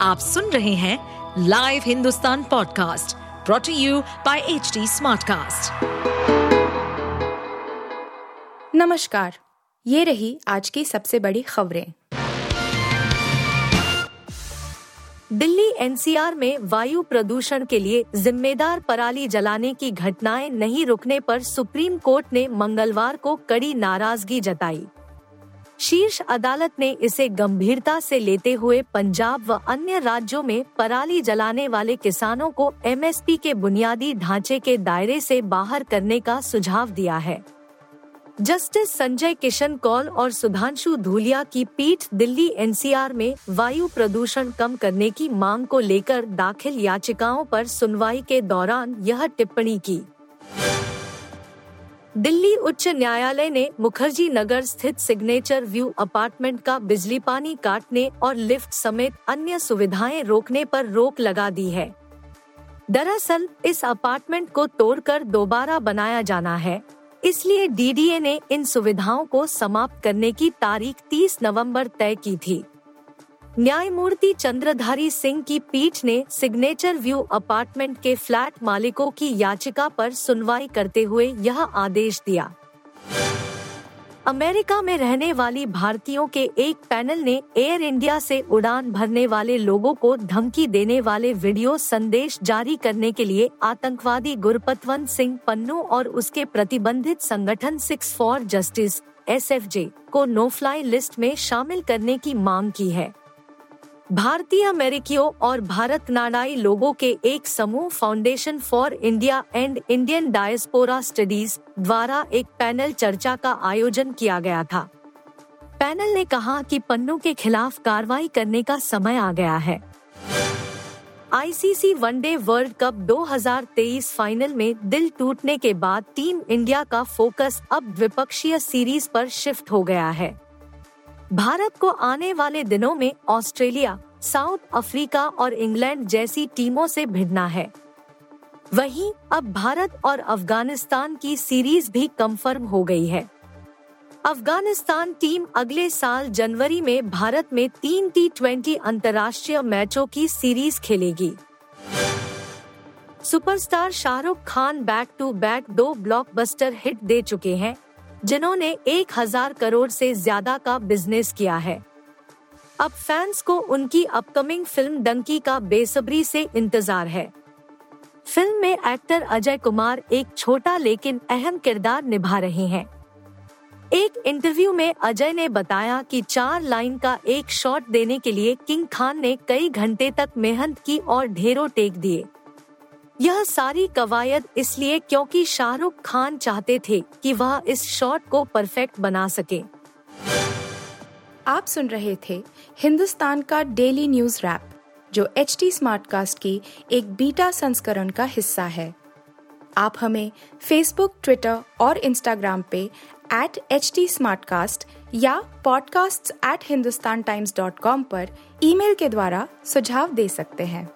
आप सुन रहे हैं live Hindustan podcast brought to you by H Smartcast. नमस्कार, ये रही आज की सबसे बड़ी खबरें दिल्ली एनसीआर में वायु प्रदूषण के लिए जिम्मेदार पराली जलाने की घटनाएँ नहीं रुकने पर सुप्रीम कोर्ट ने मंगलवार को कड़ी नाराज़गी जताई शीर्ष अदालत ने इसे गंभीरता से लेते हुए पंजाब व अन्य राज्यों में पराली जलाने वाले किसानों को एमएसपी के बुनियादी ढांचे के दायरे से बाहर करने का सुझाव दिया है। जस्टिस संजय किशन कौल और सुधांशु धूलिया की पीठ दिल्ली एनसीआर में वायु प्रदूषण कम करने की मांग को लेकर दाखिल याचिकाओं पर सुनवाई के दौरान यह टिप्पणी की। दिल्ली उच्च न्यायालय ने मुखर्जी नगर स्थित सिग्नेचर व्यू अपार्टमेंट का बिजली पानी काटने और लिफ्ट समेत अन्य सुविधाएँ रोकने पर रोक लगा दी है। दरअसल, इस अपार्टमेंट को तोड़कर दोबारा बनाया जाना है। इसलिए डीडीए ने इन सुविधाओं को समाप्त करने की तारीख 30 नवंबर तय की थी। न्यायमूर्ति चंद्रधारी सिंह की पीठ ने सिग्नेचर व्यू अपार्टमेंट के फ्लैट मालिकों की याचिका पर सुनवाई करते हुए यह आदेश दिया। अमेरिका में रहने वाली भारतीयों के एक पैनल ने एयर इंडिया से उड़ान भरने वाले लोगों को धमकी देने वाले वीडियो संदेश जारी करने के लिए आतंकवादी गुरपतवंत सिंह पन्नू और उसके प्रतिबंधित संगठन सिक्स फॉर जस्टिस एसएफजे को नो फ्लाई लिस्ट में शामिल करने की मांग की है। भारतीय अमेरिकियों और भारत नाडाई लोगों के एक समूह foundation for India and Indian diaspora studies द्वारा एक पैनल चर्चा का आयोजन किया गया था। पैनल ने कहा कि पन्नों के खिलाफ कार्रवाई करने का समय आ गया है। ICC one day world cup 2023 final में दिल टूटने के बाद टीम इंडिया का फोकस अब द्विपक्षीय सीरीज़ पर शिफ्ट हो गया है। भारत को आने वाले दिनों में ऑस्ट्रेलिया, साउथ अफ्रीका और इंग्लैंड जैसी टीमों से भिड़ना है। वहीं अब भारत और अफ़गानिस्तान की सीरीज़ भी कंफर्म हो गई है। अफ़गानिस्तान टीम अगले साल जनवरी में भारत में तीन टी ट्वेंटी अंतर्राष्ट्रीय मैचों की सीरीज़ खेलेगी। Superstar Shahrukh Khan back to back दो ब्लॉकबस्टर हिट दे चुके हैं। जिन्होंने एक हज़ार करोड़ से ज़्यादा का बिज़नेस किया है। अब फैंस को उनकी अपकमिंग फ़िल्म डंकी का बेसब्री से इंतज़ार है। फ़िल्म में एक्टर अजय कुमार एक छोटा लेकिन अहम किरदार निभा रहे हैं। एक इंटरव्यू में अजय ने बताया कि चार लाइन का एक शॉट देने के लिए किंग खान ने कई घंटे तक मेहनत की और ढेरों टेक दिए। यह सारी कवायद इसलिए क्योंकि शाहरुख खान चाहते थे कि वह इस शॉट को परफेक्ट बना सके। आप सुन रहे थे हिंदुस्तान का डेली न्यूज़ रैप, जो एच टी स्मार्ट कास्ट की एक बीटा संस्करण का हिस्सा है। आप हमें फेसबुक ट्विटर और इंस्टाग्राम पे एट एच टी या podcasts@hindustantimes.com पर ईमेल के द्वारा सुझाव दे सकते हैं।